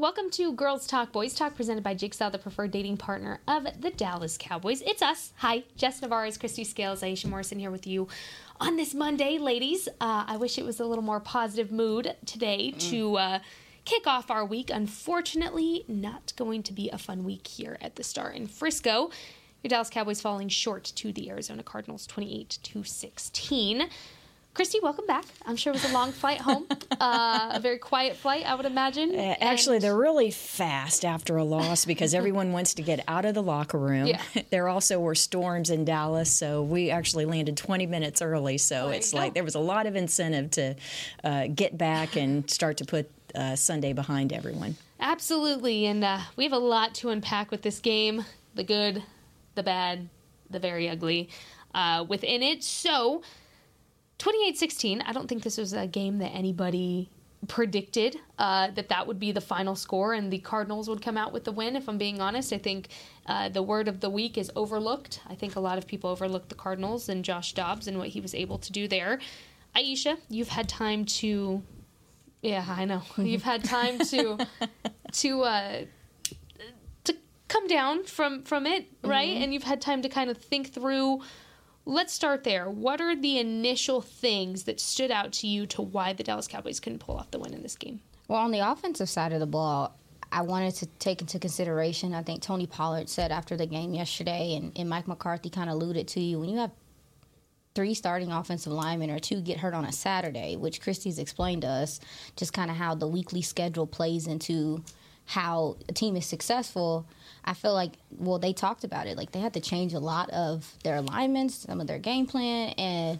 Welcome to Girls Talk Boys Talk, presented by Jigsaw, the preferred dating partner of the Dallas Cowboys. It's us. Hi, Jess Navarez, Kristi Scales, Aisha Morrison here with you on this Monday, ladies. Uh, I wish it was a little more positive mood today to uh, kick off our week. Unfortunately, not going to be a fun week here at the Star in Frisco. Your Dallas Cowboys falling short to the Arizona Cardinals, twenty-eight to sixteen. Kristi, welcome back. I'm sure it was a long flight home, uh, a very quiet flight, I would imagine. Uh, actually, And- they're really fast after a loss because everyone wants to get out of the locker room. Yeah. there also were storms in Dallas, so we actually landed 20 minutes early. So There it's like there was a lot of incentive to uh, get back and start to put uh, Sunday behind everyone. Absolutely, and uh, we have a lot to unpack with this game the good, the bad, the very ugly uh, within it. So, 28 16, I don't think this was a game that anybody predicted uh, that that would be the final score and the Cardinals would come out with the win. If I'm being honest, I think uh, the word of the week is overlooked. I think a lot of people overlooked the Cardinals and Josh Dobbs and what he was able to do there. Aisha, you've had time to yeah, I know. You've had time to to uh to come down from from it, right? And you've had time to kind of think through Let's start there. What are the initial things that stood out to you to why the Dallas Cowboys couldn't pull off the win in this game? Well, on the offensive side of the ball, I wanted to take into consideration. I think Tony Pollard said after the game yesterday, and, and Mike McCarthy kind of alluded to you when you have three starting offensive linemen or two get hurt on a Saturday, which Kristi's explained to us, just kind of how the weekly schedule plays into how a team is successful. I feel like, well, they talked about it. Like they had to change a lot of their alignments, some of their game plan, and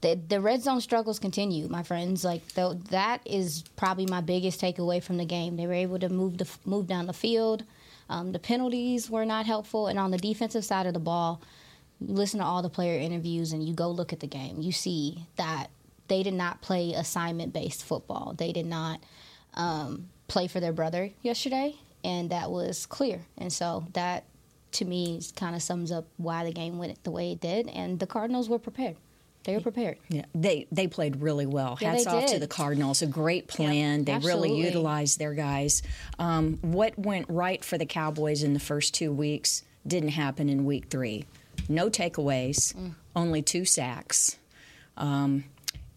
the the red zone struggles continue, my friends. Like though that is probably my biggest takeaway from the game. They were able to move the move down the field. Um, the penalties were not helpful, and on the defensive side of the ball, listen to all the player interviews and you go look at the game. You see that they did not play assignment based football. They did not um, play for their brother yesterday, and that was clear. And so that, to me, kind of sums up why the game went the way it did. And the Cardinals were prepared. They were prepared. Yeah, they they played really well. Yeah, Hats off to the Cardinals. A great plan. they really utilized their guys. Um, what went right for the Cowboys in the first two weeks didn't happen in week three. No takeaways, Mm. only two sacks. Um,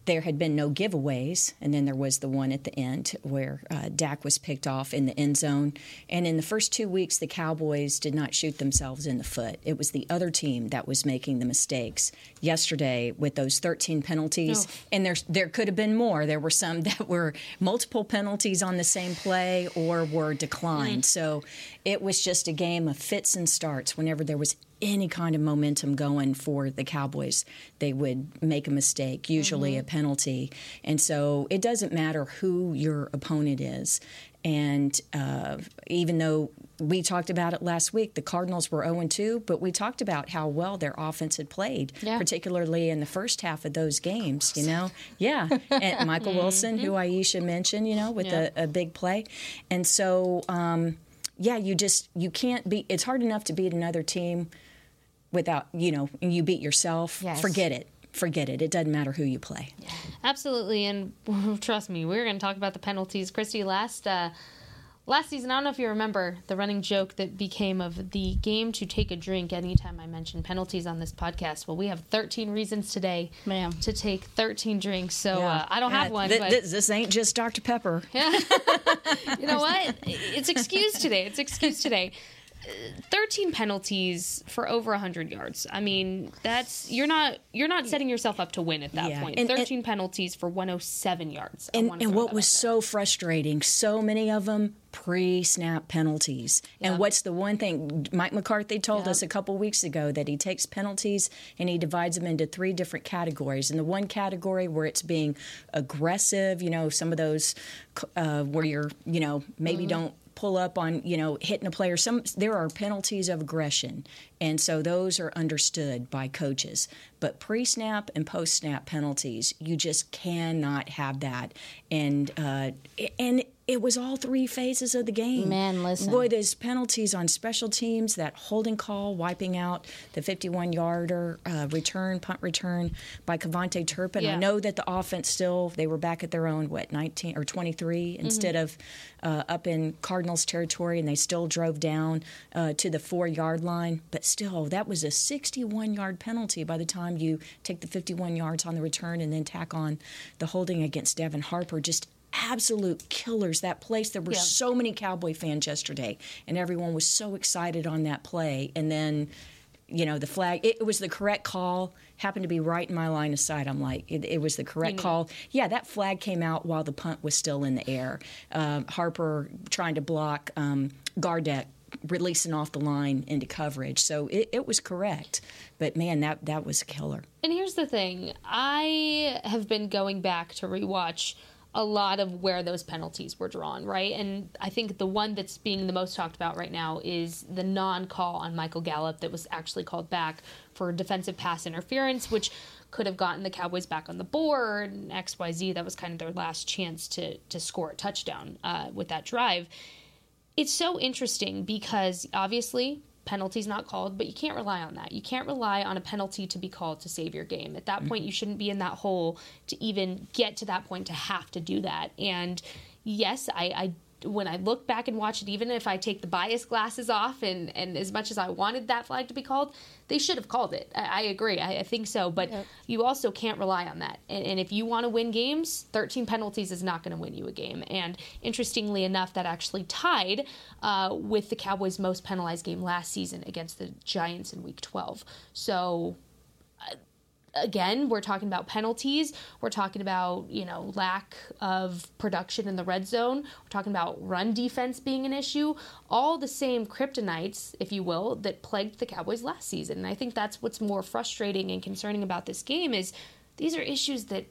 there had been no giveaways, and then there was the one at the end where uh, Dak was picked off in the end zone. And in the first two weeks, the Cowboys did not shoot themselves in the foot. It was the other team that was making the mistakes. Yesterday, with those 13 penalties, and there there could have been more. There were some that were multiple penalties on the same play or were declined. So it was just a game of fits and starts. Whenever there was any kind of momentum going for the Cowboys, they would make a mistake, usually a penalty. And so it doesn't matter who your opponent is. And uh, even though we talked about it last week, the Cardinals were 0 2, but we talked about how well their offense had played, Yeah. particularly in the first half of those games, you know? Yeah. And Michael Wilson, who Aisha mentioned, you know, with a, a big play. And so, um, yeah, you just, you can't be, it's hard enough to beat another team without, you know, you beat yourself. Yes. Forget it. Forget it. It doesn't matter who you play. Absolutely, and trust me, we're going to talk about the penalties. Kristi, last uh, last season, I don't know if you remember the running joke that became of the game to take a drink anytime I mention penalties on this podcast. Well, we have 13 reasons today Ma'am. to take 13 drinks, so uh, I don't have Yeah, one. th- but th- this ain't just Dr. Pepper. you know what? It's excused today. It's excused today. Uh, 13 penalties for over 100 yards. I mean, that's you're not you're not setting yourself up to win at that Yeah, point. and- and- 13 penalties for 107 yards. I And, and what was so frustrating, so many of them pre-snap penalties. Yeah. And what's the one thing Mike McCarthy told Yeah. us a couple weeks ago that he takes penalties and he divides them into three different categories. And the one category where it's being aggressive, you know, some of those uh, where you're, you know, maybe don't pull up on you know hitting a player. Some there are penalties of aggression, and so those are understood by coaches. But pre-snap and post-snap penalties, you just cannot have that. And uh, and it was all three phases of the game. Man, listen. Boy, those penalties on special teams, that holding call, wiping out the 51 yarder uh, return, punt return by KaVontae Turpin. Yeah. I know that the offense still, they were back at their own, what, 19 or 23 Mm-hmm. instead of uh, up in Cardinals territory, and they still drove down uh, to the four yard line. But still, that was a 61 yard penalty by the time you take the 51 yards on the return and then tack on the holding against Devin Harper. Just absolute killers that place. There were Yeah. so many cowboy fans yesterday and everyone was so excited on that play. And then you know the flag it, it was the correct call happened to be right in my line of sight. I'm like it, it was the correct knew. call. Yeah that flag came out while the punt was still in the air. Um, harper trying to block um, gardeck releasing off the line into coverage. So it, it was correct. But man that that was a killer. And here's the thing. I have been going back to rewatch a lot of where those penalties were drawn, right? And I think the one that's being the most talked about right now is the non call on Michael Gallup that was actually called back for defensive pass interference, which could have gotten the Cowboys back on the board. And XYZ, that was kind of their last chance to, to score a touchdown uh, with that drive it's so interesting because obviously penalties not called but you can't rely on that. You can't rely on a penalty to be called to save your game. At that mm. point you shouldn't be in that hole to even get to that point to have to do that. And yes i, I when I look back and watch it, even if I take the bias glasses off, and, and as much as I wanted that flag to be called, they should have called it. I, I agree. I, I think so. But you also can't rely on that. And, and if you want to win games, 13 penalties is not going to win you a game. And interestingly enough, that actually tied uh, with the Cowboys' most penalized game last season against the Giants in Week 12. So again, we're talking about penalties. We're talking about, you know, lack of production in the red zone. We're talking about run defense being an issue. All the same kryptonites, if you will, that plagued the Cowboys last season. And I think that's what's more frustrating and concerning about this game is these are issues that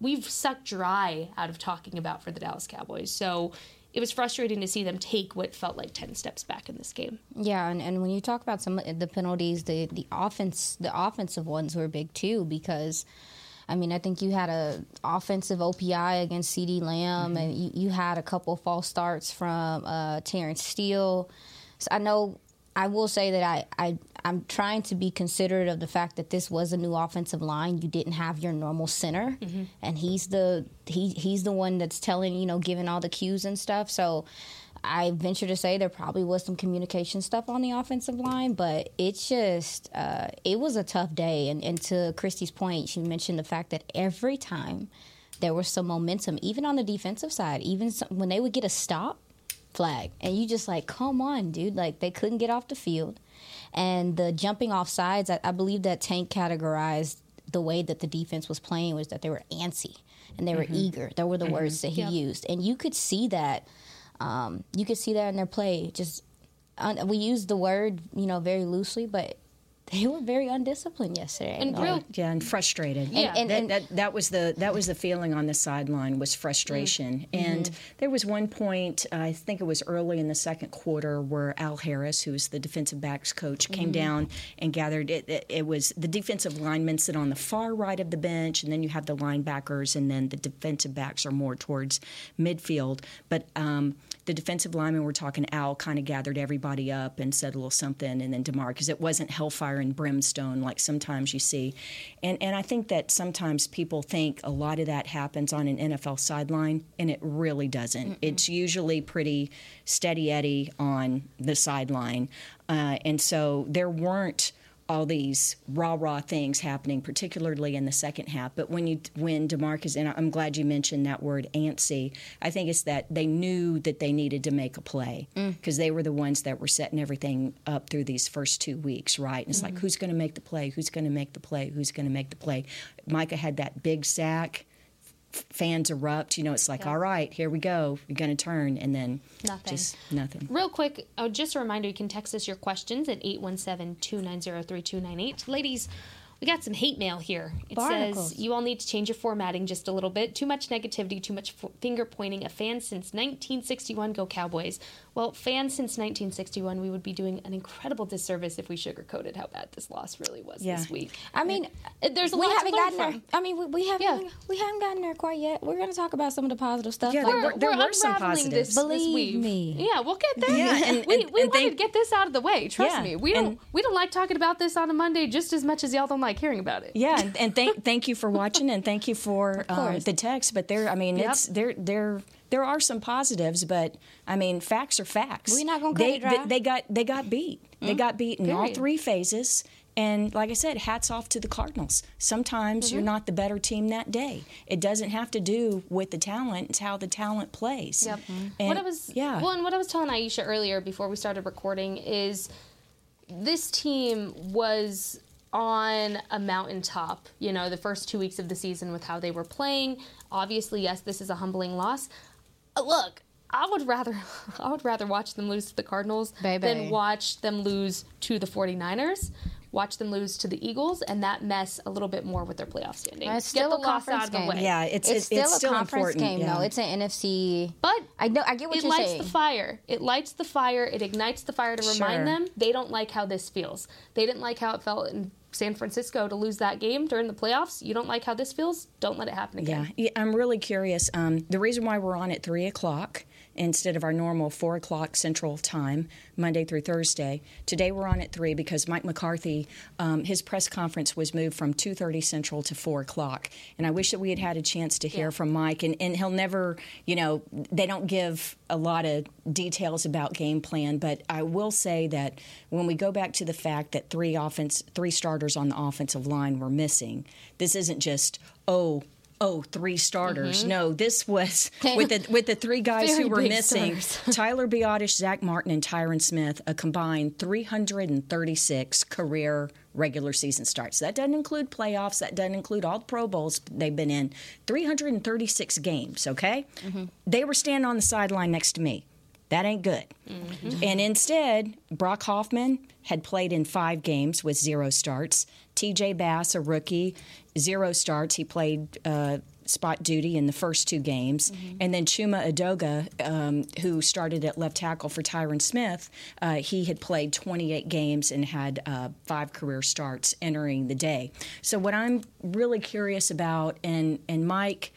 we've sucked dry out of talking about for the Dallas Cowboys. So it was frustrating to see them take what felt like 10 steps back in this game. Yeah, and, and when you talk about some of the penalties, the the offense, the offensive ones were big too because. I mean, I think you had a offensive OPI against CeeDee Lamb, and you, you had a couple false starts from uh, Terrence Steele. So I know I will say that I, I I'm trying to be considerate of the fact that this was a new offensive line. You didn't have your normal center, and he's the he he's the one that's telling you know giving all the cues and stuff. So I venture to say there probably was some communication stuff on the offensive line, but it's just uh, it was a tough day. And, and to Kristi's point, she mentioned the fact that every time there was some momentum, even on the defensive side, even some, when they would get a stop flag, and you just like, come on, dude, like they couldn't get off the field, and the jumping off sides. I, I believe that Tank categorized the way that the defense was playing was that they were antsy and they were eager. Those were the words that he Yep. used, and you could see that. Um, you could see that in their play. Just we use the word, you know, very loosely, but they were very undisciplined yesterday. And Like, real yeah and frustrated. Yeah. and- that, and- that, that was the that was the feeling on the sideline was frustration. Mm. Mm-hmm. And there was one point i think it was early in the second quarter where al harris who's the defensive backs coach came mm-hmm. down and gathered it, it it was the defensive linemen sit on the far right of the bench and then you have the linebackers and then the defensive backs are more towards midfield. But um, the defensive linemen were talking al kind of gathered everybody up and said a little something and then demar because it wasn't hellfire and brimstone like sometimes you see. And and i think that sometimes people think a lot of that happens on an nfl sideline and it really doesn't. It's usually pretty steady eddy on the sideline. Uh, and so there weren't all these rah rah things happening, particularly in the second half. But when you when Demarcus and I'm glad you mentioned that word antsy. I think it's that they knew that they needed to make a play mm. because they were the ones that were setting everything up through these first two weeks, right? And it's like mm-hmm. who's going to make the play? Who's going to make the play? Who's going to make the play? Micah had that big sack. Fans erupt. You know, it's like, all right, here we go. We're going to turn, and then Nothing. just nothing. Real quick, uh, just a reminder you can text us your questions at 817 290 3298. Ladies, We got some hate mail here. It Barnacles. says you all need to change your formatting just a little bit. Too much negativity, too much f- finger pointing. A fan since 1961, go Cowboys. Well, fans since 1961, we would be doing an incredible disservice if we sugarcoated how bad this loss really was Yeah. this week. I mean, Uh, there's a we lot to haven't learn gotten there. from. I mean, we, we haven't Yeah. we haven't gotten there quite yet. We're going to talk about some of the positive stuff. Yeah, like there We're, were- there we're were some unraveling positives. this, this Believe weave. me. Yeah, we'll get there. Yeah, and- we and- we and wanted thank- to get this out of the way. Trust Yeah, me. We don't and- we don't like talking about this on a Monday just as much as y'all don't like hearing about it. Yeah, and, and thank thank you for watching, and thank you for um, the text. But there, I mean, Yep. it's there there there are some positives, but I mean, facts are facts. We're not gonna they. They, they got they got beat. They got beat in all three phases. And like I said, hats off to the Cardinals. Sometimes Mm-hmm. you're not the better team that day. It doesn't have to do with the talent; it's how the talent plays. Yep. And, what I was yeah. Well, and what I was telling Aisha earlier before we started recording is this team was on a mountaintop. You know, the first two weeks of the season with how they were playing. Obviously, yes, this is a humbling loss. Uh, look. I would rather I would rather watch them lose to the Cardinals Baby. than watch them lose to the 49ers. Watch them lose to the Eagles and that mess a little bit more with their playoff standing. It's Get the a loss conference out of the game. way. yeah, it's it's, it's, still it's a still conference important. game, yeah. though. It's an NFC. But I know. I get what it you're saying. It lights the fire. It lights the fire. It ignites the fire to remind Sure. them they don't like how this feels. They didn't like how it felt in San Francisco to lose that game during the playoffs. You don't like how this feels. Don't let it happen Yeah, again. yeah I'm really curious. Um, the reason why we're on at three o'clock instead of our normal four o'clock Central Time, Monday through Thursday, today we're on at three because Mike McCarthy, um, his press conference was moved from two thirty Central to four o'clock, and I wish that we had had a chance to hear Yeah. from Mike. And, and he'll never, you know, they don't give a lot of details about game plan, but I will say that when we go back to the fact that three offense, three starters on the offensive line were missing, this isn't just oh oh three starters. No, this was with the with the three guys who were missing. Tyler Biadasz, Zack Martin, and Tyron Smith. A combined 336 career regular season starts. That doesn't include playoffs. That doesn't include all the Pro Bowls they've been in. 336 games. Okay, they were standing on the sideline next to me. That ain't good. And instead, Brock Hoffman had played in five games with zero starts. TJ Bass, a rookie, zero starts. He played uh, spot duty in the first two games. And then Chuma Edoga, um, who started at left tackle for Tyron Smith, uh, he had played 28 games and had uh, five career starts entering the day. So, what I'm really curious about, and, and Mike,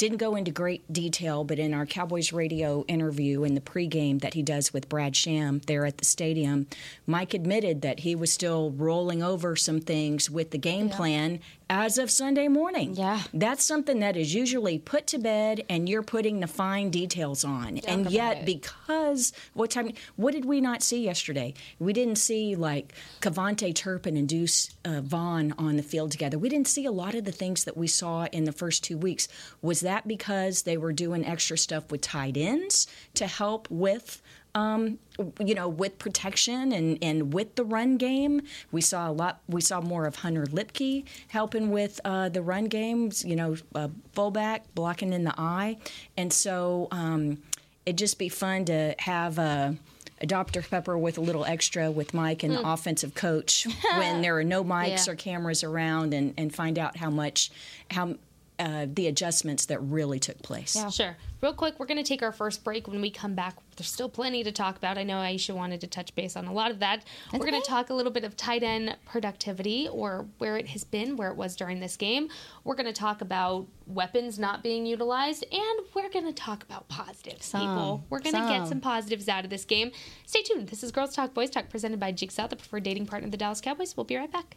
didn't go into great detail, but in our Cowboys radio interview in the pregame that he does with Brad Sham there at the stadium, Mike admitted that he was still rolling over some things with the game plan as of Sunday morning. Yeah. That's something that is usually put to bed and you're putting the fine details on. and yet, because what time, what did we not see yesterday? We didn't see like KaVontae Turpin and Deuce uh, Vaughn on the field together. We didn't see a lot of the things that we saw in the first two weeks. Was that because they were doing extra stuff with tight ends to help with? Um, you know, with protection and, and with the run game, we saw a lot. We saw more of Hunter Luepke helping with uh, the run games. You know, uh, fullback blocking in the eye, and so um, it'd just be fun to have a, a Dr Pepper with a little extra with Mike and the offensive coach when there are no mics Yeah. or cameras around, and, and find out how much how. Uh, the adjustments that really took place. Yeah, sure. Real quick, we're going to take our first break. When we come back, there's still plenty to talk about. I know Aisha wanted to touch base on a lot of that. we're going to talk a little bit of tight end productivity or where it has been, where it was during this game. We're going to talk about weapons not being utilized, and we're going to talk about positives, people. We're going to get some. some positives out of this game. Stay tuned. This is Girls Talk Boys Talk presented by Jigsaw, the preferred dating partner of the Dallas Cowboys. We'll be right back.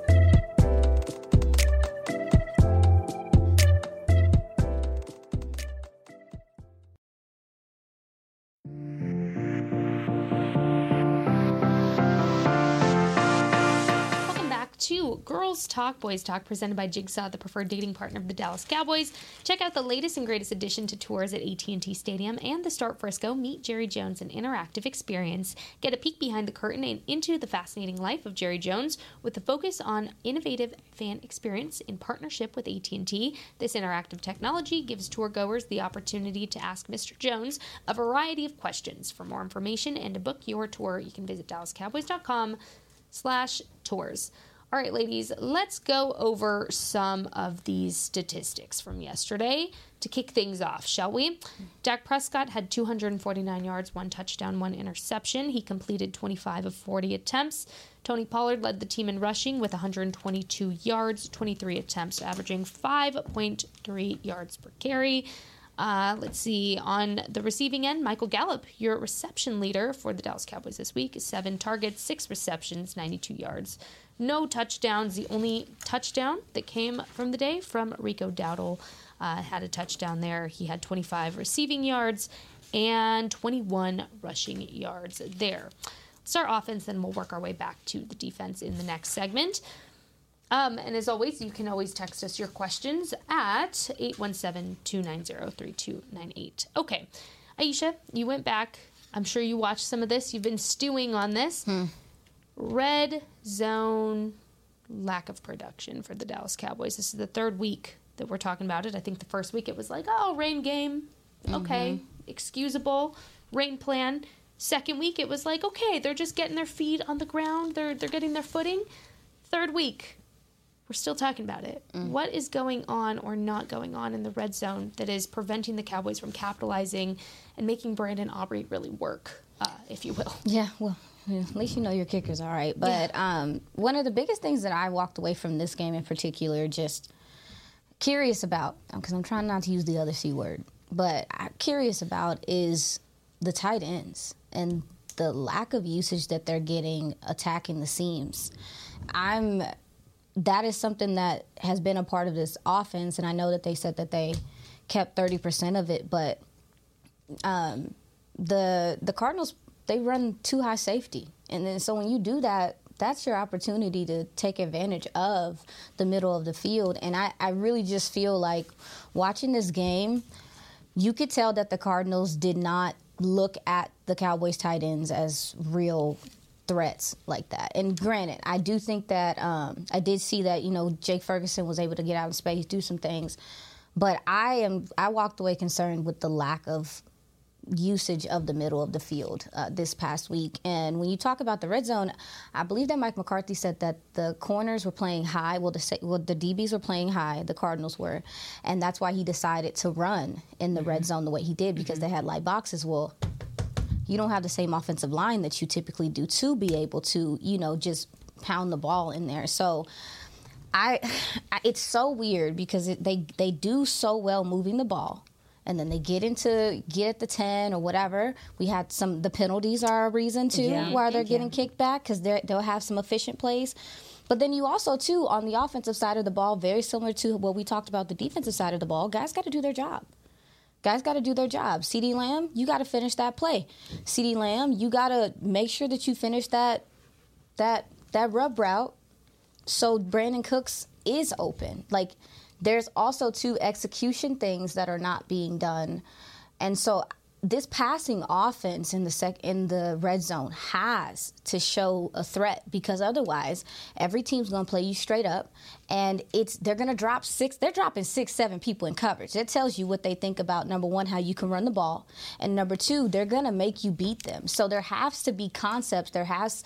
Girls Talk, Boys Talk, presented by Jigsaw, the preferred dating partner of the Dallas Cowboys. Check out the latest and greatest addition to tours at AT&T Stadium and the Start Frisco. Meet Jerry Jones, an interactive experience. Get a peek behind the curtain and into the fascinating life of Jerry Jones with a focus on innovative fan experience in partnership with AT&T. This interactive technology gives tour goers the opportunity to ask Mr. Jones a variety of questions. For more information and to book your tour, you can visit dallascowboys.com slash tours. All right, ladies, let's go over some of these statistics from yesterday to kick things off, shall we? Dak Prescott had 249 yards, one touchdown, one interception. He completed 25 of 40 attempts. Tony Pollard led the team in rushing with 122 yards, 23 attempts, averaging 5.3 yards per carry. Uh, let's see. On the receiving end, Michael Gallup, your reception leader for the Dallas Cowboys this week, seven targets, six receptions, 92 yards, no touchdowns. The only touchdown that came from the day from Rico Dowdle uh, had a touchdown there. He had 25 receiving yards and 21 rushing yards there. Let's start offense, then we'll work our way back to the defense in the next segment. Um, and as always, you can always text us your questions at 817 290 3298. Okay. Aisha, you went back. I'm sure you watched some of this. You've been stewing on this. Red zone lack of production for the Dallas Cowboys. This is the third week that we're talking about it. I think the first week it was like, oh, rain game. Okay. Excusable. Rain plan. Second week it was like, okay, they're just getting their feet on the ground. They're they're getting their footing. Third week, we're still talking about it. What is going on or not going on in the red zone that is preventing the Cowboys from capitalizing and making Brandon Aubrey really work, uh, if you will? Yeah, well, at least you know your kicker's all right. But um, one of the biggest things that I walked away from this game in particular, just curious about, because I'm trying not to use the other C word, but I'm curious about is the tight ends and the lack of usage that they're getting attacking the seams. I'm that is something that has been a part of this offense, and I know that they said that they kept 30% of it, but um, the the Cardinals they run too high safety, and then so when you do that, that's your opportunity to take advantage of the middle of the field. And I, I really just feel like watching this game, you could tell that the Cardinals did not look at the Cowboys tight ends as real threats like that. And granted, I do think that um, I did see that you know Jake Ferguson was able to get out in space, do some things, but I am I walked away concerned with the lack of usage of the middle of the field uh, this past week. And when you talk about the red zone, I believe that Mike McCarthy said that the corners were playing high. Well, the well, the DBs were playing high. The Cardinals were, and that's why he decided to run in the red zone the way he did because they had light boxes. Well, you don't have the same offensive line that you typically do to be able to, you know, just pound the ball in there. So. I, I it's so weird because it, they they do so well moving the ball, and then they get into get at the ten or whatever. We had some the penalties are a reason too Yeah. why they're getting kicked back because they'll have some efficient plays. But then you also too on the offensive side of the ball, very similar to what we talked about the defensive side of the ball. Guys got to do their job. Guys got to do their job. CeeDee Lamb, you got to finish that play. CeeDee Lamb, you got to make sure that you finish that that that rub route so Brandin Cooks is open. Like there's also two execution things that are not being done. And so this passing offense in the sec in the red zone has to show a threat because otherwise every team's going to play you straight up. And it's they're going to drop six they're dropping six seven people in coverage. That tells you what they think about number one how you can run the ball. And number two they're going to make you beat them. So there has to be concepts. There has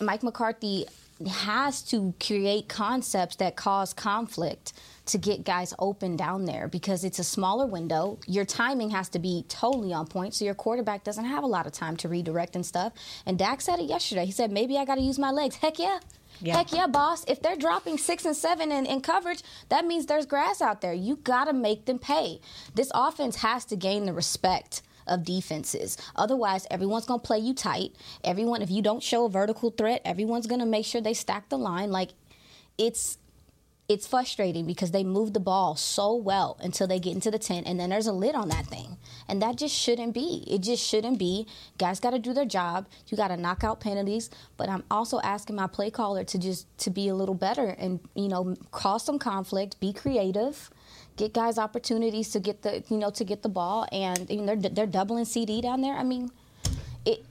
Mike McCarthy has to create concepts that cause conflict to get guys open down there because it's a smaller window. Your timing has to be totally on point, so your quarterback doesn't have a lot of time to redirect and stuff. And Dak said it yesterday. He said, maybe I got to use my legs. Heck yeah. Yeah. Heck yeah, boss. If they're dropping six and seven in, in coverage, that means there's grass out there. You got to make them pay. This offense has to gain the respect of defenses. Otherwise, everyone's going to play you tight. Everyone, if you don't show a vertical threat, everyone's going to make sure they stack the line. Like, it's it's frustrating because they move the ball so well until they get into the 10 and then there's a lid on that thing and that just shouldn't be it just shouldn't be guys got to do their job you got to knock out penalties but i'm also asking my play caller to just to be a little better and you know cause some conflict be creative get guys opportunities to get the you know to get the ball and you know, they're, they're doubling cd down there i mean it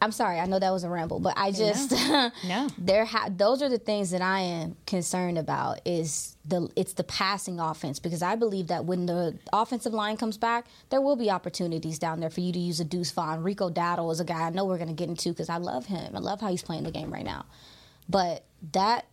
I'm sorry, I know that was a ramble, but I just No. there ha- those are the things that I am concerned about is the it's the passing offense because I believe that when the offensive line comes back, there will be opportunities down there for you to use a Deuce Vaughn. Rico Dowdle is a guy I know we're going to get into because I love him. I love how he's playing the game right now. But that th-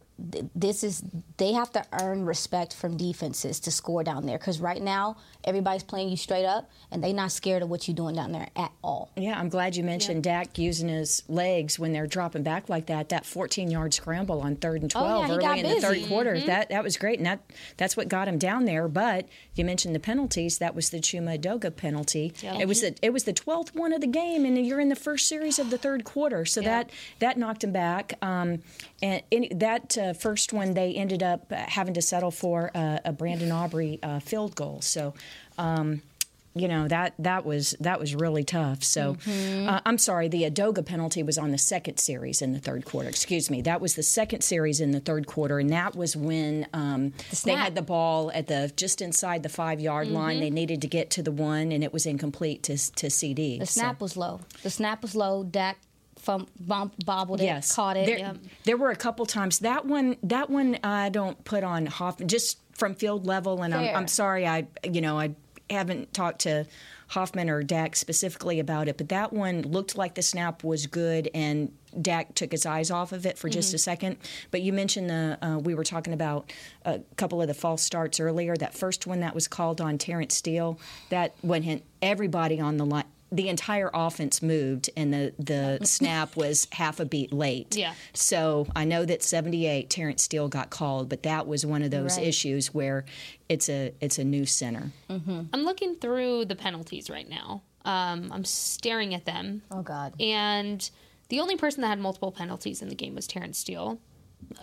this is they have to earn respect from defenses to score down there because right now everybody's playing you straight up and they're not scared of what you're doing down there at all. Yeah, I'm glad you mentioned Dak using his legs when they're dropping back like that. That 14 yard scramble on third and 12 Oh, yeah, early in the third busy. quarter. That that was great, and that that's what got him down there. But you mentioned the penalties. That was the Chuma Edoga penalty. It was the it was the 12th one of the game, and you're in the first series of the third quarter. So that that knocked him back. Um, and in, that uh, first one, they ended up uh, having to settle for uh, a Brandon Aubrey uh, field goal. So. Um, you know that that was that was really tough. So Mm-hmm. uh, I'm sorry. The Edoga penalty was on the second series in the third quarter. Excuse me. That was the second series in the third quarter, and that was when um, they had the ball at the just inside the five yard Mm-hmm. line. They needed to get to the one, and it was incomplete to to CeeDee. The snap was low. The snap was low. Dak from bump, bobbled it, yes, caught it. There, there were a couple times that one. That one I don't put on Hoffman just from field level, and I'm, I'm sorry. I you know I haven't talked to Hoffman or Dak specifically about it, but that one looked like the snap was good, and Dak took his eyes off of it for just a second. But you mentioned the uh, we were talking about a couple of the false starts earlier. That first one that was called on Terrence Steele, that went in everybody on the line. The entire offense moved, and the, the snap was half a beat late. Yeah. So I know that 78 Terrence Steele got called, but that was one of those Right. issues where it's a it's a new center. I'm looking through the penalties right now. Um, I'm staring at them, Oh God. and the only person that had multiple penalties in the game was Terrence Steele.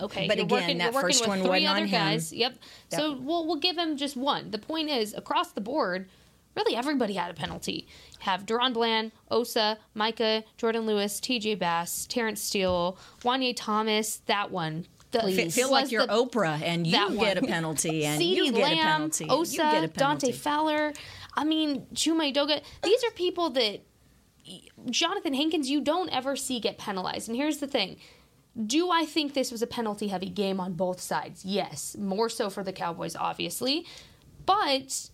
Okay, But you're again, working, that you're working first with one three other on him. guys. Yep. So we'll we'll give him just one. The point is, across the board, really everybody had a penalty. You Have DaRon Bland, Osa, Micah, Jordan Lewis, T.J. Bass, Terrence Steele, Juanyeh Thomas. That one. The, Fe- feel like you're the- Oprah and you get a penalty and you get Lamb, a penalty. Osa, you get a penalty. Dante Fowler. I mean, Chuma Edoga. These are people that Jonathan Hankins you don't ever see get penalized. And here's the thing. Do I think this was a penalty heavy game on both sides? Yes. More so for the Cowboys, obviously. But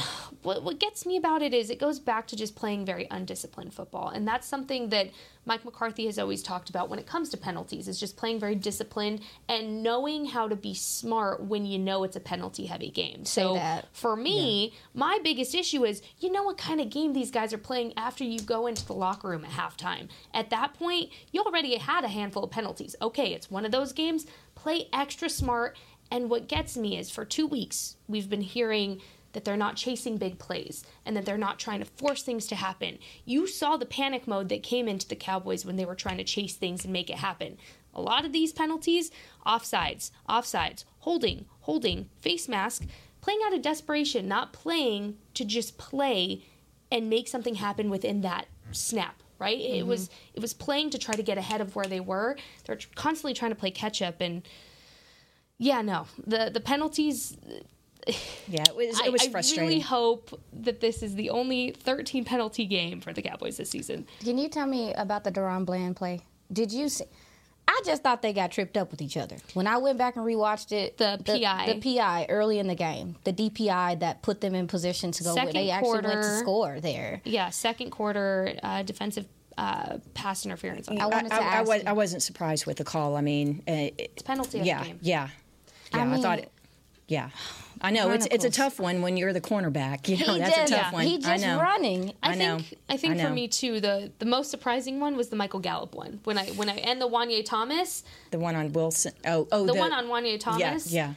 what, what gets me about it is it goes back to just playing very undisciplined football. And that's something that Mike McCarthy has always talked about when it comes to penalties is just playing very disciplined and knowing how to be smart when you know it's a penalty heavy game. so that. for me, my biggest issue is you know what kind of game these guys are playing after you go into the locker room at halftime. At that point, you already had a handful of penalties. Okay, it's one of those games. Play extra smart. And what gets me is for two weeks, we've been hearing that they're not chasing big plays and that they're not trying to force things to happen. You saw the panic mode that came into the Cowboys when they were trying to chase things and make it happen. A lot of these penalties, offsides, offsides, holding, holding, face mask, playing out of desperation, not playing to just play and make something happen within that snap right it mm-hmm. was it was playing to try to get ahead of where they were they're constantly trying to play catch up and yeah no the the penalties Yeah, it was I, it was I frustrating. really hope that this is the only 13 penalty game for the Cowboys this season. Can you tell me about the DaRon Bland play? Did you see? I just thought they got tripped up with each other. When I went back and rewatched it, The PI. the, PI early in the game, the DPI that put them in position to go. Second they actually went to score there. Yeah, second quarter uh, defensive uh, pass interference. On I wanted to I, I, ask. was, I wasn't surprised with the call. I mean, uh, it, penalty of the yeah, game. yeah, yeah. I I, thought it. Yeah, I know it's it's a tough one when you're the cornerback. You know, he that's just, a tough one. He just I running. I, I know. think I think I for me too the the most surprising one was the Michael Gallup one when I when I and the Juanyeh Thomas The one on Wilson. Oh, oh, the, one on Juanyeh Thomas Yeah, yeah.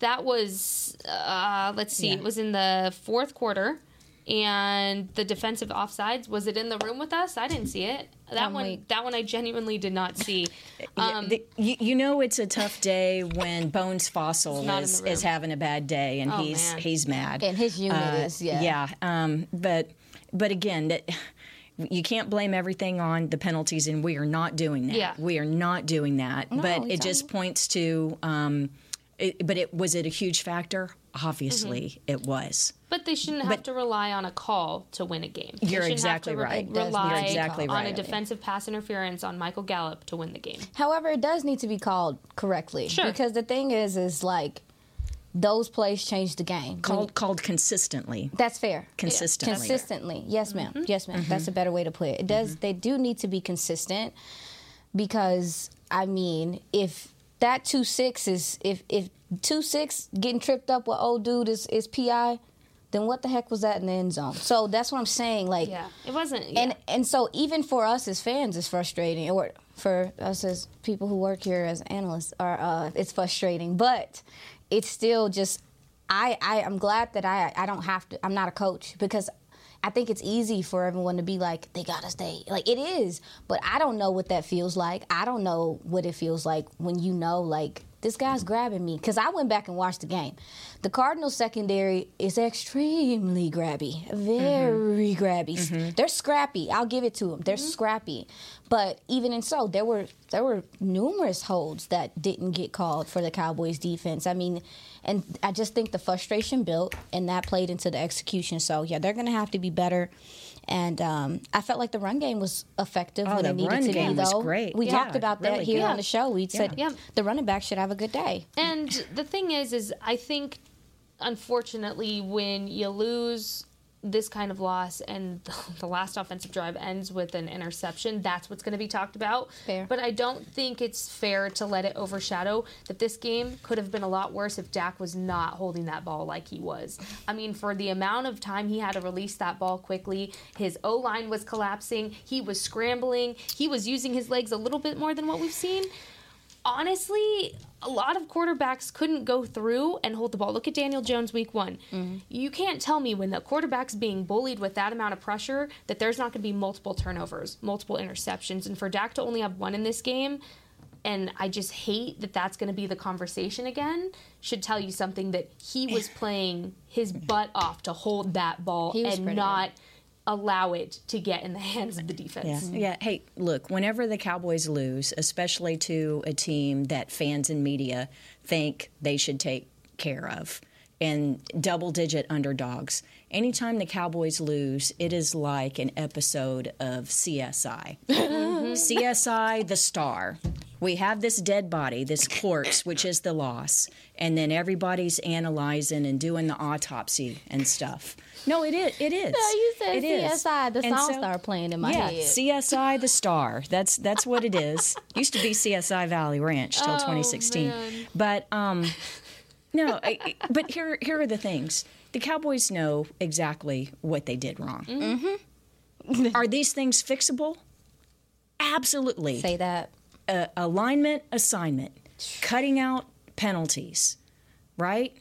that was uh, let's see Yeah. it was in the fourth quarter And the defensive offsides, was it in the room with us? I didn't see it. That one, wait. that one, I genuinely did not see. Um, the- you, you know it's a tough day when Bones Fossil He's not in is, is having a bad day and Oh, he's man. he's mad. And his unit Uh, is, yeah. yeah. Um, but but again, that you can't blame everything on the penalties, and we are not doing that. Yeah. We are not doing that. but it just points to. Um, it, but it was it a huge factor? Obviously, Mm-hmm. it was. But they shouldn't have to rely on a call to win a game. They You're shouldn't exactly have to re- right. Rely need to exactly on a defensive pass interference on Michael Gallup to win the game. However, it does need to be called correctly. Sure. Because the thing is, is like those plays change the game. Called called consistently. That's fair. Consistently. Consistently. Yes, ma'am. Mm-hmm. Yes, madam That's a better way to put it. It does Mm-hmm. they do need to be consistent because I mean, if that two six is if if two six getting tripped up with old dude is, is PI, then what the heck was that in the end zone? So that's what I'm saying. Like Yeah, it wasn't. Yeah. and and so even for us as fans, it's frustrating. Or for us as people who work here as analysts, are uh, it's frustrating. But it's still just I, I I'm glad that I I don't have to. I'm not a coach because. I think it's easy for everyone to be like, they gotta stay. Like it is, but I don't know what that feels like. I don't know what it feels like when you know, like this guy's grabbing me. Because I went back and watched the game. The Cardinals secondary is extremely grabby, mm-hmm. very grabby. Mm-hmm. They're scrappy. I'll give it to them. They're mm-hmm. scrappy. But even in so, there were there were numerous holds that didn't get called for the Cowboys defense. I mean, and I just think the frustration built, and that played into the execution. So yeah, they're going to have to be better. And um, I felt like the run game was effective Oh, when it needed run to game be. was Though great. we Yeah, talked about that really here good. on the show. We said Yeah. the running back should have a good day. And the thing is, is I think, unfortunately, when you lose this kind of loss and the last offensive drive ends with an interception, that's what's going to be talked about. Fair. But I don't think it's fair to let it overshadow that this game could have been a lot worse if Dak was not holding that ball like he was. I mean, for the amount of time he had to release that ball quickly, his O line was collapsing, he was scrambling, he was using his legs a little bit more than what we've seen honestly, a lot of quarterbacks couldn't go through and hold the ball. Look at Daniel Jones week one. You can't tell me when the quarterback's being bullied with that amount of pressure that there's not going to be multiple turnovers, multiple interceptions. And for Dak to only have one in this game, and I just hate that that's going to be the conversation again, should tell you something that he was playing his butt off to hold that ball and not allow it to get in the hands of the defense. Yeah. yeah. Hey, look, whenever the Cowboys lose, especially to a team that fans and media think they should take care of, and double digit underdogs, anytime the Cowboys lose, it is like an episode of CSI. CSI, the star. We have this dead body, this corpse, which is the loss, and then everybody's analyzing and doing the autopsy and stuff. No, it is. It is. No, you said It is. CSI. The And song so- started playing in my yeah, head. CSI the Star. That's that's what it is. Used to be CSI Valley Ranch till 2016. man. But um no, I- but here here are the things. The Cowboys know exactly what they did wrong. Mm-hmm. are these things fixable? Absolutely. Say that. Uh, alignment assignment, cutting out penalties, right?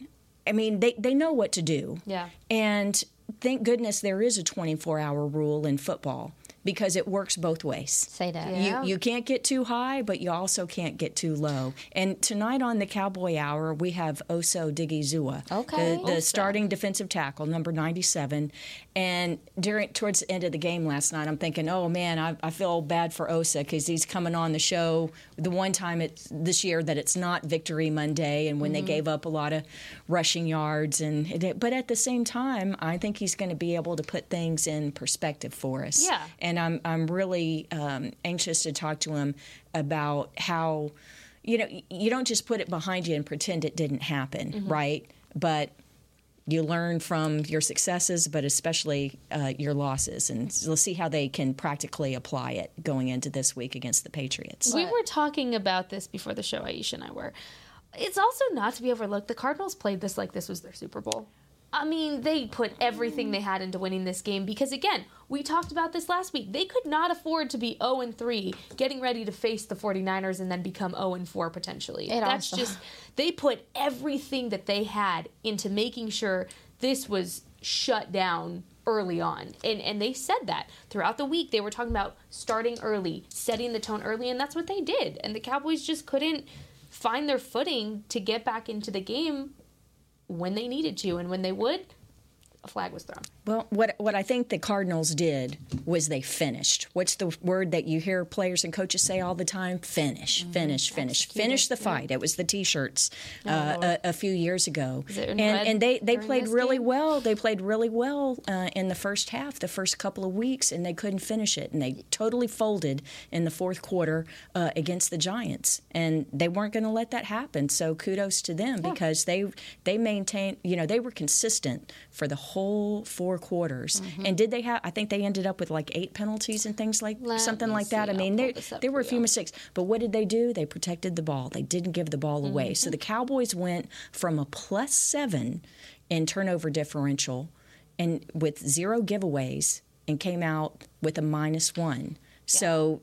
I mean, they, they know what to do. Yeah. And thank goodness there is a 24 hour rule in football because it works both ways. Say that. Yeah. You, you can't get too high, but you also can't get too low. And tonight on the Cowboy Hour, we have Osa Odighizuwa, Okay. the, the starting defensive tackle, number 97. And during towards the end of the game last night, I'm thinking, oh man, I, I feel bad for Osa because he's coming on the show the one time it's this year that it's not Victory Monday, and when they mm-hmm. gave up a lot of rushing yards. And it, but at the same time, I think he's going to be able to put things in perspective for us. Yeah. And I'm I'm really um, anxious to talk to him about how, you know, you don't just put it behind you and pretend it didn't happen, right? But you learn from your successes, but especially uh, your losses, and so let's see how they can practically apply it going into this week against the Patriots. We were talking about this before the show, Aisha and I were. It's also not to be overlooked. The Cardinals played this like this was their Super Bowl. I mean, they put everything they had into winning this game because, again, we talked about this last week. They could not afford to be 0 and 3, getting ready to face the 49ers and then become 0 and 4 potentially. It That's also- just, they put everything that they had into making sure this was shut down early on. And and they said that throughout the week they were talking about starting early, setting the tone early and that's what they did. And the Cowboys just couldn't find their footing to get back into the game when they needed to and when they would a flag was thrown. Well, what what I think the Cardinals did was they finished. What's the word that you hear players and coaches say all the time? Finish, Mm-hmm. finish, finish, finish the fight. It was the T-shirts uh, a, a few years ago, Is it in and and they they played really game? well. They played really well uh, in the first half, the first couple of weeks, and they couldn't finish it, and they totally folded in the fourth quarter uh, against the Giants, and they weren't going to let that happen. So kudos to them because they they maintained, you know, they were consistent for the whole four quarters. Mm-hmm. And did they have? I think they ended up with like eight penalties and things like Let something like that. see. I mean, there there were a few mistakes, but what did they do? They protected the ball. They didn't give the ball away. So Mm-hmm. the Cowboys went from a plus seven in turnover differential, and with zero giveaways, and came out with a minus one. So,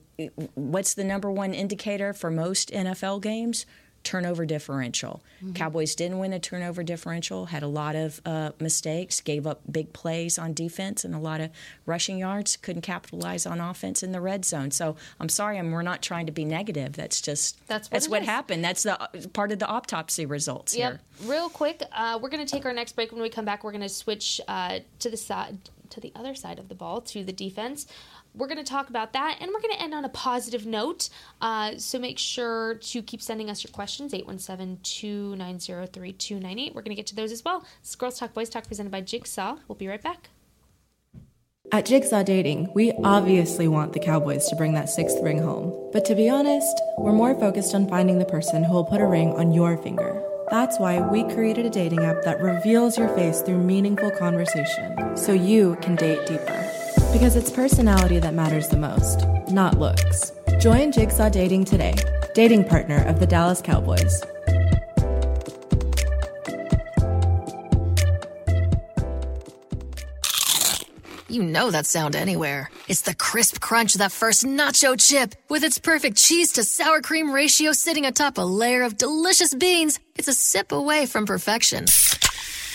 what's the number one indicator for most NFL games? Turnover differential. Mm-hmm. Cowboys didn't win a turnover differential, had a lot of uh, mistakes, gave up big plays on defense and a lot of rushing yards, couldn't capitalize on offense in the red zone. So I'm sorry, I'm, we're not trying to be negative. That's just That's what that's it what is. happened. That's the uh, part of the autopsy results Yep. here. Real quick, uh, we're going to take our next break. When we come back, we're going to switch uh, to the side to the other side of the ball to the defense. We're going to talk about that, and we're going to end on a positive note. Uh, so make sure to keep sending us your questions 817-290-3298. We're going to get to those as well. This is Girls Talk Boys Talk presented by Jigsaw. We'll be right back. At Jigsaw Dating, we obviously want the Cowboys to bring that sixth ring home. But to be honest, we're more focused on finding the person who will put a ring on your finger. That's why we created a dating app that reveals your face through meaningful conversation, so you can date deeper. Because it's personality that matters the most, not looks. Join Jigsaw Dating today, dating partner of the Dallas Cowboys. You know that sound anywhere. It's the crisp crunch of that first nacho chip. With its perfect cheese to sour cream ratio sitting atop a layer of delicious beans, it's a sip away from perfection.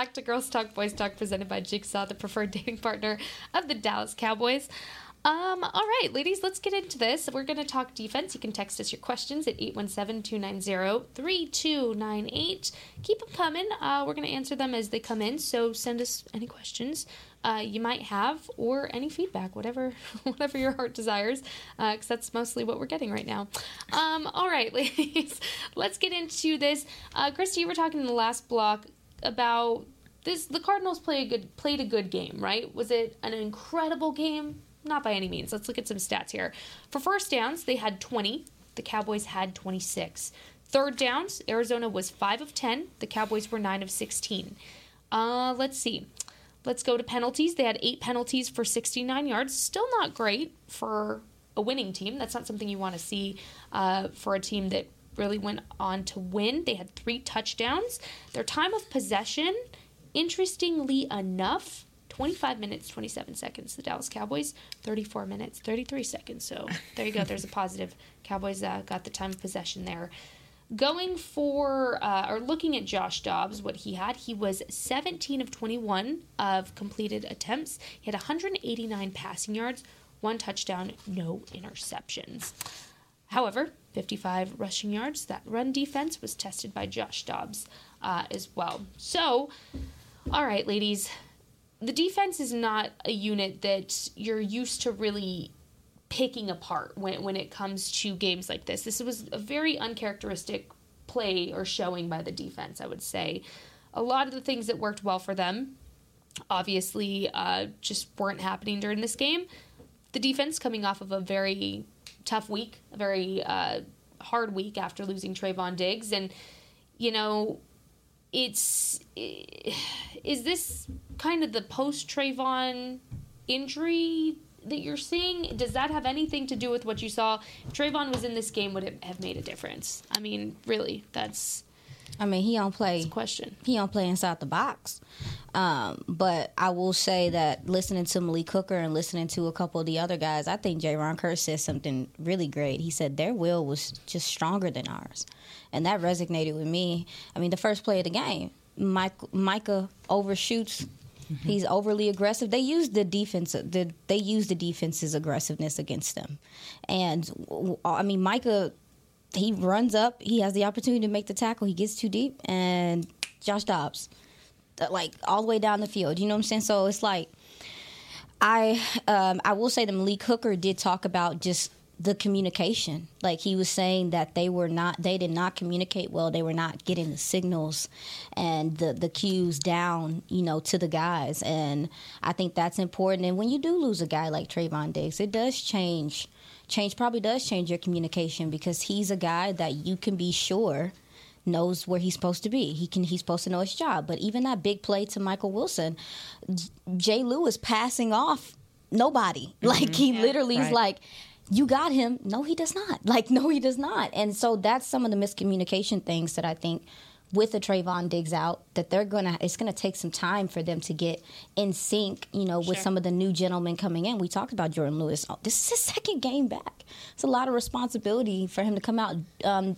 Back to Girls Talk Boys Talk presented by Jigsaw, the preferred dating partner of the Dallas Cowboys. Um, all right, ladies, let's get into this. We're going to talk defense. You can text us your questions at 817-290-3298. Keep them coming. Uh, we're going to answer them as they come in, so send us any questions uh, you might have or any feedback, whatever whatever your heart desires, because that's mostly what we're getting right now. Um, all right, ladies, let's get into this. Uh, Kristi, you were talking in the last block about this. The Cardinals play a good played a good game, right? Was it an incredible game? Not by any means. Let's look at some stats here. For first downs, they had 20. The Cowboys had 26. Third downs, Arizona was 5 of 10. The Cowboys were 9 of 16. Uh, let's see. Let's go to penalties. They had 8 penalties for 69 yards. Still not great for a winning team. That's not something you want to see uh, for a team that really went on to win. They had 3 touchdowns. Their time of possession, interestingly enough, 25 minutes, 27 seconds. The Dallas Cowboys, 34 minutes, 33 seconds. So there you go. There's a positive. Cowboys uh, got the time of possession there. Going for, uh, or looking at Josh Dobbs, what he had, he was 17 of 21 of completed attempts. He had 189 passing yards, one touchdown, no interceptions. However, 55 rushing yards. That run defense was tested by Josh Dobbs uh, as well. So, all right, ladies, the defense is not a unit that you're used to really picking apart when, when it comes to games like this. This was a very uncharacteristic play or showing by the defense, I would say. A lot of the things that worked well for them obviously uh, just weren't happening during this game. The defense coming off of a very tough week, a very uh, hard week after losing Trevon Diggs. And, you know, it's is this kind of the post Trevon injury that you're seeing? Does that have anything to do with what you saw? If Trevon was in this game, would it have made a difference? I mean, really, that's I mean, he don't play. question. He don't play inside the box. Um, but I will say that listening to Malik Hooker and listening to a couple of the other guys, I think Jayron Kearse said something really great. He said their will was just stronger than ours, and that resonated with me. I mean, the first play of the game, Mike, Micah overshoots. He's overly aggressive. They use the defense. The, they use the defense's aggressiveness against them, and I mean, Micah he runs up. He has the opportunity to make the tackle. He gets too deep, and Josh Dobbs, uh, like all the way down the field. You know what I'm saying? So it's like, I um, I will say that Malik Hooker did talk about just the communication. Like he was saying that they were not, they did not communicate well. They were not getting the signals and the the cues down, you know, to the guys. And I think that's important. And when you do lose a guy like Trevon Diggs, it does change change probably does change your communication because he's a guy that you can be sure knows where he's supposed to be. He can he's supposed to know his job. But even that big play to Michael Wilson, J- Jay Lewis passing off nobody. Like he mm-hmm. literally is like you got him. No, he does not. Like, no, he does not. And so that's some of the miscommunication things that I think with the Trevon Diggs out, that they're gonna it's gonna take some time for them to get in sync, you know, with some of the new gentlemen coming in. We talked about Jourdan Lewis. Oh, this is his second game back. It's a lot of responsibility for him to come out. Um,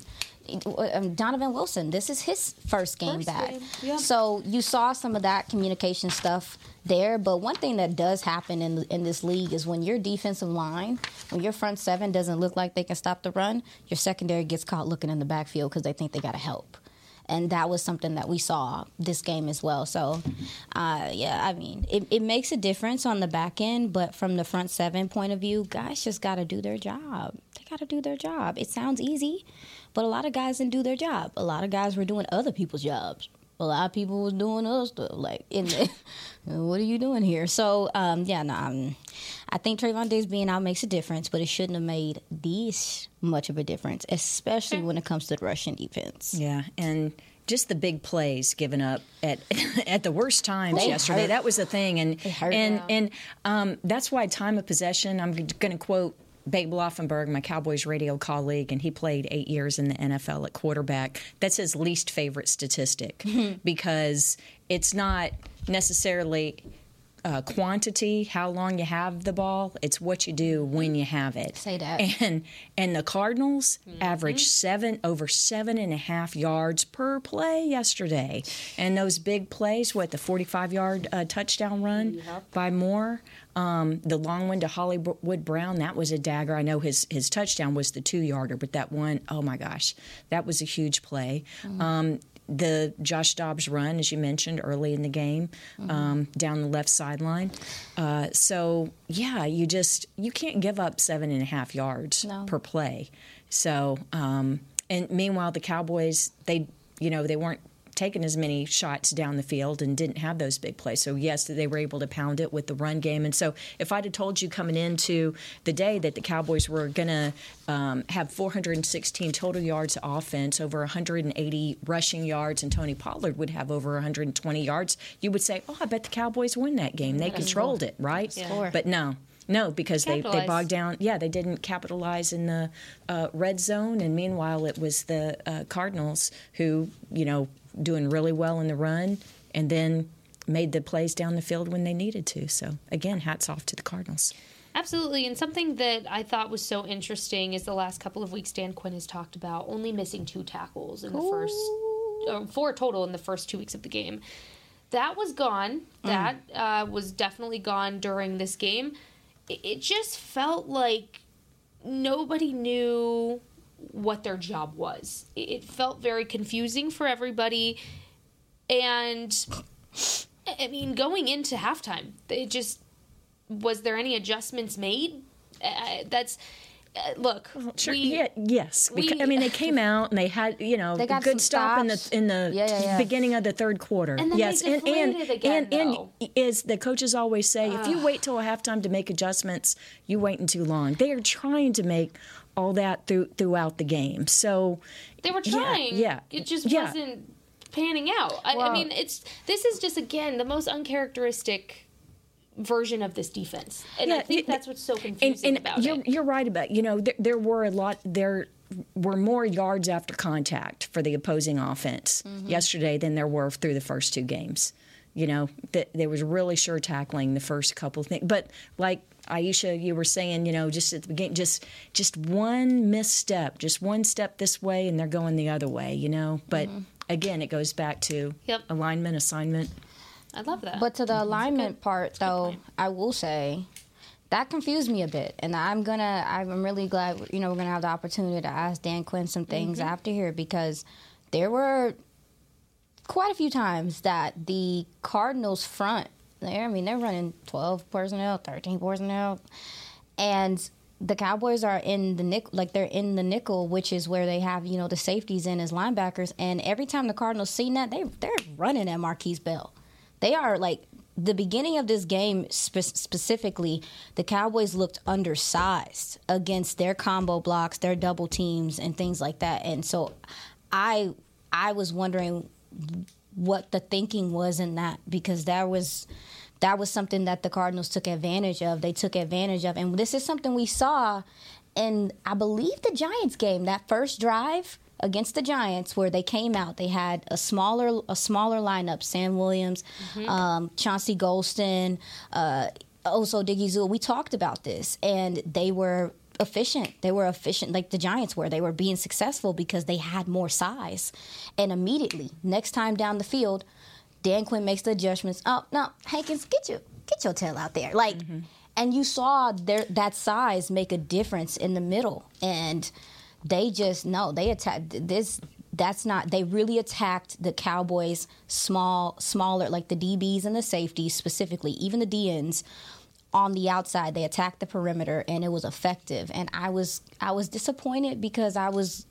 Donovan Wilson, this is his first game First back. game, yeah. So you saw some of that communication stuff there. But one thing that does happen in in this league is when your defensive line, when your front seven doesn't look like they can stop the run, your secondary gets caught looking in the backfield because they think they got to help. And that was something that we saw this game as well. So, uh, yeah, I mean, it, it makes a difference on the back end, but from the front seven point of view, guys just got to do their job. They got to do their job. It sounds easy, but a lot of guys didn't do their job. A lot of guys were doing other people's jobs. A lot of people was doing other stuff. Like, in the, what are you doing here? So, um, yeah, no, um, I think Trevon Diggs being out makes a difference, but it shouldn't have made this much of a difference, especially when it comes to the Russian defense. Yeah, and just the big plays given up at at the worst times They yesterday. hurt. That was the thing, and and Yeah. and um, that's why time of possession. I'm going to quote. Babe Laufenberg, my Cowboys radio colleague, and he played eight years in the NFL at quarterback. That's his least favorite statistic because it's not necessarily uh, quantity, how long you have the ball. It's what you do when you have it. Say that. And and the Cardinals Mm-hmm. averaged seven over seven and a half yards per play yesterday, and those big plays, what the forty-five yard uh, touchdown run by Moore, um, the long one to Hollywood Brown, that was a dagger. I know his his touchdown was the two yarder, but that one, oh my gosh, that was a huge play. Um, the Josh Dobbs run, as you mentioned early in the game, um, down the left sideline. Uh, so yeah, you just you can't give up seven and a half yards No. per play. So um, and meanwhile, the Cowboys they you know they weren't taking as many shots down the field and didn't have those big plays. So yes, they were able to pound it with the run game. And so if I'd have told you coming into the day that the Cowboys were going to um, have 416 total yards of offense, over 180 rushing yards, and Tony Pollard would have over 120 yards, you would say, "Oh, I bet the Cowboys win that game. They controlled it, right?" Score. But no. No, because they, they bogged down. Yeah, they didn't capitalize in the uh, red zone, and meanwhile, it was the uh, Cardinals who, you know, doing really well in the run, and then made the plays down the field when they needed to. So again, hats off to the Cardinals. Absolutely. And something that I thought was so interesting is the last couple of weeks Dan Quinn has talked about only missing two tackles in the first, or four total in the first two weeks of the game. That was gone. That uh, was definitely gone during this game. It, it just felt like nobody knew what their job was. It, felt very confusing for everybody. And I mean, going into halftime, it just was there any adjustments made? Uh, that's uh, look. Sure. we, yeah. Yes. We- I mean, they came out and they had you know They got good stop in the in the Yeah, yeah, beginning of the third quarter. And then yes, and and again, and, and as the coaches always say, if you wait till halftime to make adjustments, you're waiting too long. They are trying to make all that through throughout the game. So They were trying. yeah, It just yeah. wasn't panning out. I, I mean, it's this is just again the most uncharacteristic version of this defense, and I think it- that's what's so and, confusing and about you're, it. you're right about you know there, there were a lot there were more yards after contact for the opposing offense Mm-hmm. yesterday than there were through the first two games you know that there was really sure tackling the first couple things but like Aisha, you were saying, you know, just at the beginning, just just one misstep, just one step this way, and they're going the other way, you know. But again, it goes back to Mm-hmm. Yep. alignment, assignment. I love that. But to the alignment part, though. I will say that confused me a bit, and I'm gonna. I'm really glad you know we're gonna have the opportunity to ask Dan Quinn some things after here because there were quite a few times that the Cardinals front there. I mean, they're running 12 personnel, 13 personnel, and the Cowboys are in the nickel, like they're in the nickel, which is where they have you know the safeties in as linebackers. And every time the Cardinals seen that, they they're running at Markquese Bell. They are like the beginning of this game spe- specifically. The Cowboys looked undersized against their combo blocks, their double teams, and things like that. And so, I I was wondering what the thinking was in that because that was that was something that the Cardinals took advantage of. They took advantage of, and this is something we saw in I believe the Giants game that first drive against the Giants where they came out. They had a smaller a smaller lineup: Sam Williams, um, Chauncey Golston, uh, Diggy Digizul. We talked about this, and they were efficient. They were efficient, like the Giants were. They were being successful because they had more size, and immediately next time down the field. Dan Quinn makes the adjustments. Oh no, Hankins, get your get your tail out there, like. Mm-hmm. And you saw their that size make a difference in the middle, and they just no, they attacked this. That's not. They really attacked the Cowboys' small, smaller, like the DBs and the safeties specifically, even the DNs on the outside. They attacked the perimeter, and it was effective. And I was I was disappointed because I was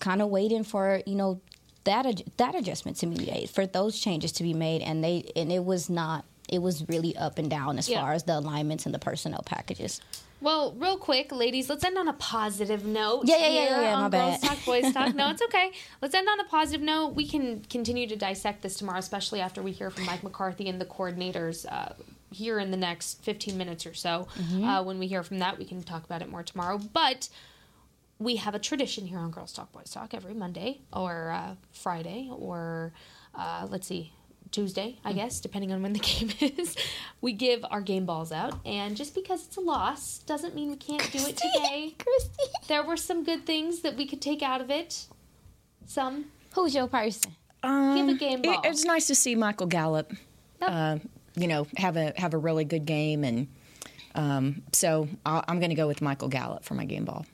kind of waiting for you know that that adjustment to be made for those changes to be made and they and it was not it was really up and down as Yeah. far as the alignments and the personnel packages Well, real quick, ladies, let's end on a positive note. Yeah, yeah, yeah, yeah, yeah, my Girls. Talk, Boys Talk. No, it's okay. Let's end on a positive note. We can continue to dissect this tomorrow, especially after we hear from Mike McCarthy and the coordinators uh, here in the next 15 minutes or so. Mm-hmm. Uh, when we hear from that, we can talk about it more tomorrow. But we have a tradition here on Girls Talk, Boys Talk every Monday or uh, Friday or uh, let's see, Tuesday, I guess, depending on when the game is. We give our game balls out, and just because it's a loss doesn't mean we can't do it today. Kristi. There were some good things that we could take out of it. Some. who's your person Give a game It, ball. it's nice to see Michael Gallup, Yep. uh, you know, have a have a really good game, and um, so i I'm going to go with Michael Gallup for my game ball.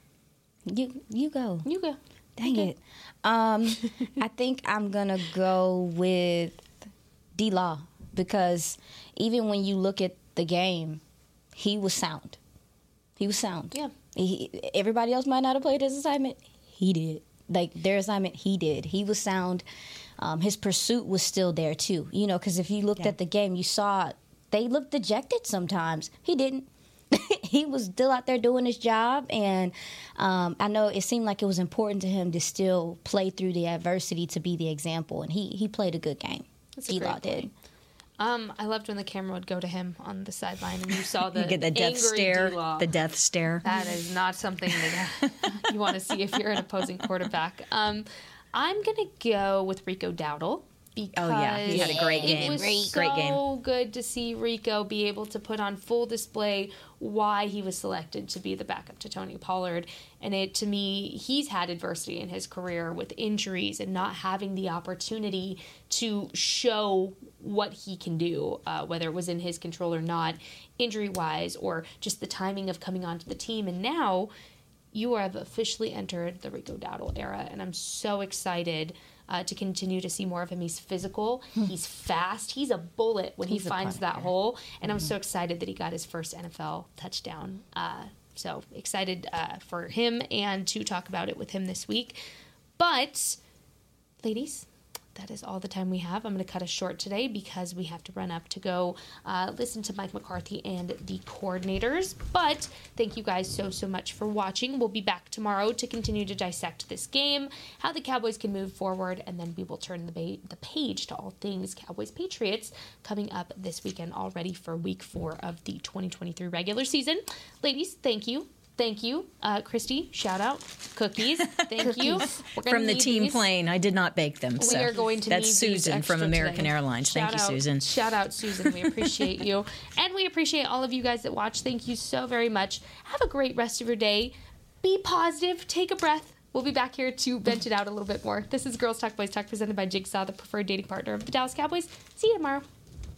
you you go. You go. dang it. Um i think i'm gonna go with D-Law because even when you look at the game he was sound. He was sound. Yeah. he, everybody else might not have played his assignment. He did. Like their assignment he did. He was sound um, his pursuit was still there too you know because if you looked at the game you saw they looked dejected sometimes he didn't he was still out there doing his job and um, i know it seemed like it was important to him to still play through the adversity to be the example and he he played a good game That's a D-Law great did. Um, I loved when the camera would go to him on the sideline, and you saw the You get the death angry stare, D-Law. the death stare. That is not something that you want to see if you're an opposing quarterback. Um, I'm gonna go with Rico Dowdle because Oh, yeah. He had a great It was Great- so great game. good to see Rico be able to put on full display why he was selected to be the backup to Tony Pollard. And it to me, he's had adversity in his career with injuries and not having the opportunity to show what he can do, uh, whether it was in his control or not, injury wise, or just the timing of coming onto the team. And now you have officially entered the Rico Dowdle era, and I'm so excited uh, to continue to see more of him. He's physical, he's fast, he's a bullet when He's he finds that hole, and I'm so excited that he got his first NFL touchdown. Uh, so excited uh, for him and to talk about it with him this week. But, ladies, that is all the time we have. I'm going to cut us short today because we have to run up to go uh, listen to Mike McCarthy and the coordinators. But thank you guys so, so much for watching. We'll be back tomorrow to continue to dissect this game, how the Cowboys can move forward, and then we will turn the, ba- the page to all things Cowboys Patriots coming up this weekend already for week four of the 2023 regular season. Ladies, thank you Thank you, uh, Kristi. Shout out cookies. Thank you from the team these. plane. I did not bake them. We so are going to. That's Susan from American today. Airlines. Shout Thank out, you, Susan. Shout out, Susan. We appreciate you, and we appreciate all of you guys that watch. Thank you so very much. Have a great rest of your day. Be positive. Take a breath. We'll be back here to vent it out a little bit more. This is Girls Talk Boys Talk presented by Jigsaw, the preferred dating partner of the Dallas Cowboys. See you tomorrow.